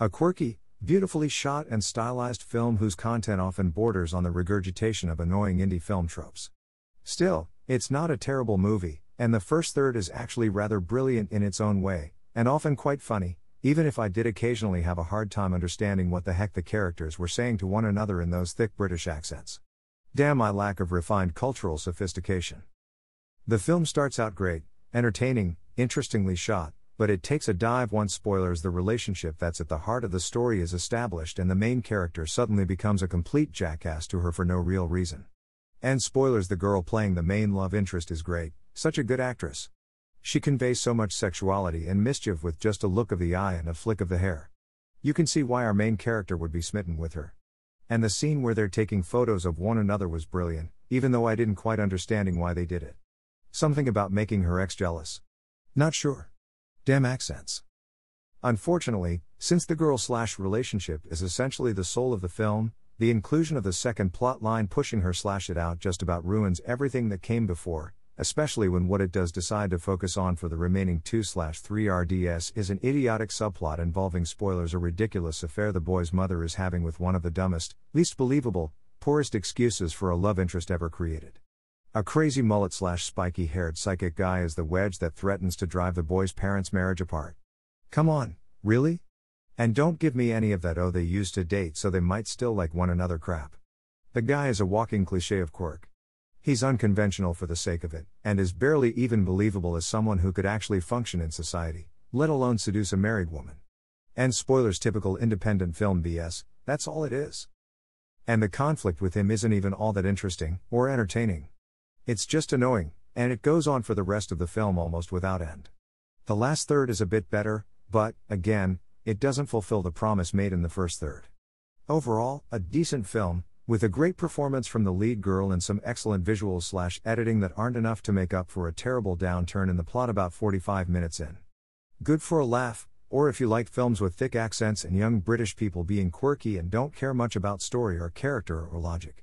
A quirky, beautifully shot and stylized film whose content often borders on the regurgitation of annoying indie film tropes. Still, it's not a terrible movie, and the first third is actually rather brilliant in its own way, and often quite funny, even if I did occasionally have a hard time understanding what the heck the characters were saying to one another in those thick British accents. Damn my lack of refined cultural sophistication. The film starts out great, entertaining, interestingly shot, but it takes a dive once spoilers the relationship that's at the heart of the story is established and the main character suddenly becomes a complete jackass to her for no real reason. And spoilers the girl playing the main love interest is great, such a good actress. She conveys so much sexuality and mischief with just a look of the eye and a flick of the hair. You can see why our main character would be smitten with her. And the scene where they're taking photos of one another was brilliant, even though I didn't quite understanding why they did it. Something about making her ex jealous. Not sure. Damn accents. Unfortunately, since the girl slash relationship is essentially the soul of the film, the inclusion of the second plot line pushing her slash it out just about ruins everything that came before, especially when what it does decide to focus on for the remaining 2 slash 3 RDS is an idiotic subplot involving spoilers a ridiculous affair the boy's mother is having with one of the dumbest, least believable, poorest excuses for a love interest ever created. A crazy mullet slash spiky haired psychic guy is the wedge that threatens to drive the boy's parents' marriage apart. Come on, really? And don't give me any of that oh they used to date so they might still like one another crap. The guy is a walking cliche of quirk. He's unconventional for the sake of it, and is barely even believable as someone who could actually function in society, let alone seduce a married woman. And spoilers typical independent film BS, that's all it is. And the conflict with him isn't even all that interesting, or entertaining. It's just annoying, and it goes on for the rest of the film almost without end. The last third is a bit better, but, again, it doesn't fulfill the promise made in the first third. Overall, a decent film, with a great performance from the lead girl and some excellent visuals slash editing that aren't enough to make up for a terrible downturn in the plot about 45 minutes in. Good for a laugh, or if you like films with thick accents and young British people being quirky and don't care much about story or character or logic.